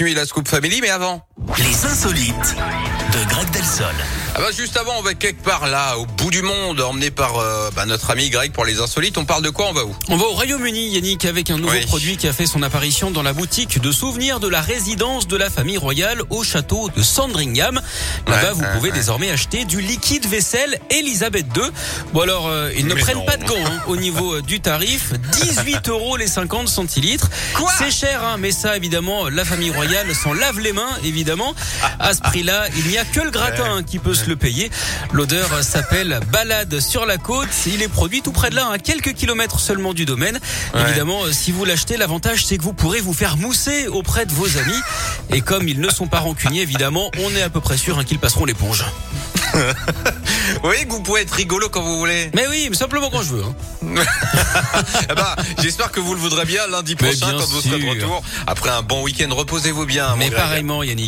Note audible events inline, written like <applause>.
continuer la Scoop Family, mais avant. Les insolites de Greg Delsol. Ah bah juste avant, on va quelque part là, au bout du monde, emmené par euh, bah, notre ami Greg pour les insolites. On parle de quoi On va où? On va au Royaume-Uni, Yannick, avec un nouveau Oui. produit qui a fait son apparition dans la boutique de souvenirs de la résidence de la famille royale au château de Sandringham. Là-bas, Ouais, vous ouais, pouvez ouais. désormais acheter du liquide vaisselle Elisabeth II. Bon alors, euh, ils ne Mais prennent non. pas de gants hein, au niveau euh, du tarif. 18 <laughs> euros les 50 centilitres. Quoi? C'est cher, hein, mais ça, évidemment, la famille royale s'en lave les mains, évidemment. À ce prix-là, il n'y a que le gratin qui peut se le payer. L'odeur s'appelle Balade sur la côte. Il est produit tout près de là, à quelques kilomètres seulement du domaine. Ouais. Évidemment, euh, si vous l'achetez, l'avantage c'est que vous pourrez vous faire mousser auprès de vos amis. Et comme ils ne sont pas rancuniers, évidemment, on est à peu près sûr hein, qu'ils passeront l'éponge. <laughs> Vous voyez que vous pouvez être rigolo quand vous voulez. Mais oui, mais simplement quand je veux. hein. <laughs> Eh ben, J'espère que vous le voudrez bien lundi prochain bien quand vous serez de sûr. retour. Après un bon week-end, reposez-vous bien. Mais pareillement, Yannick.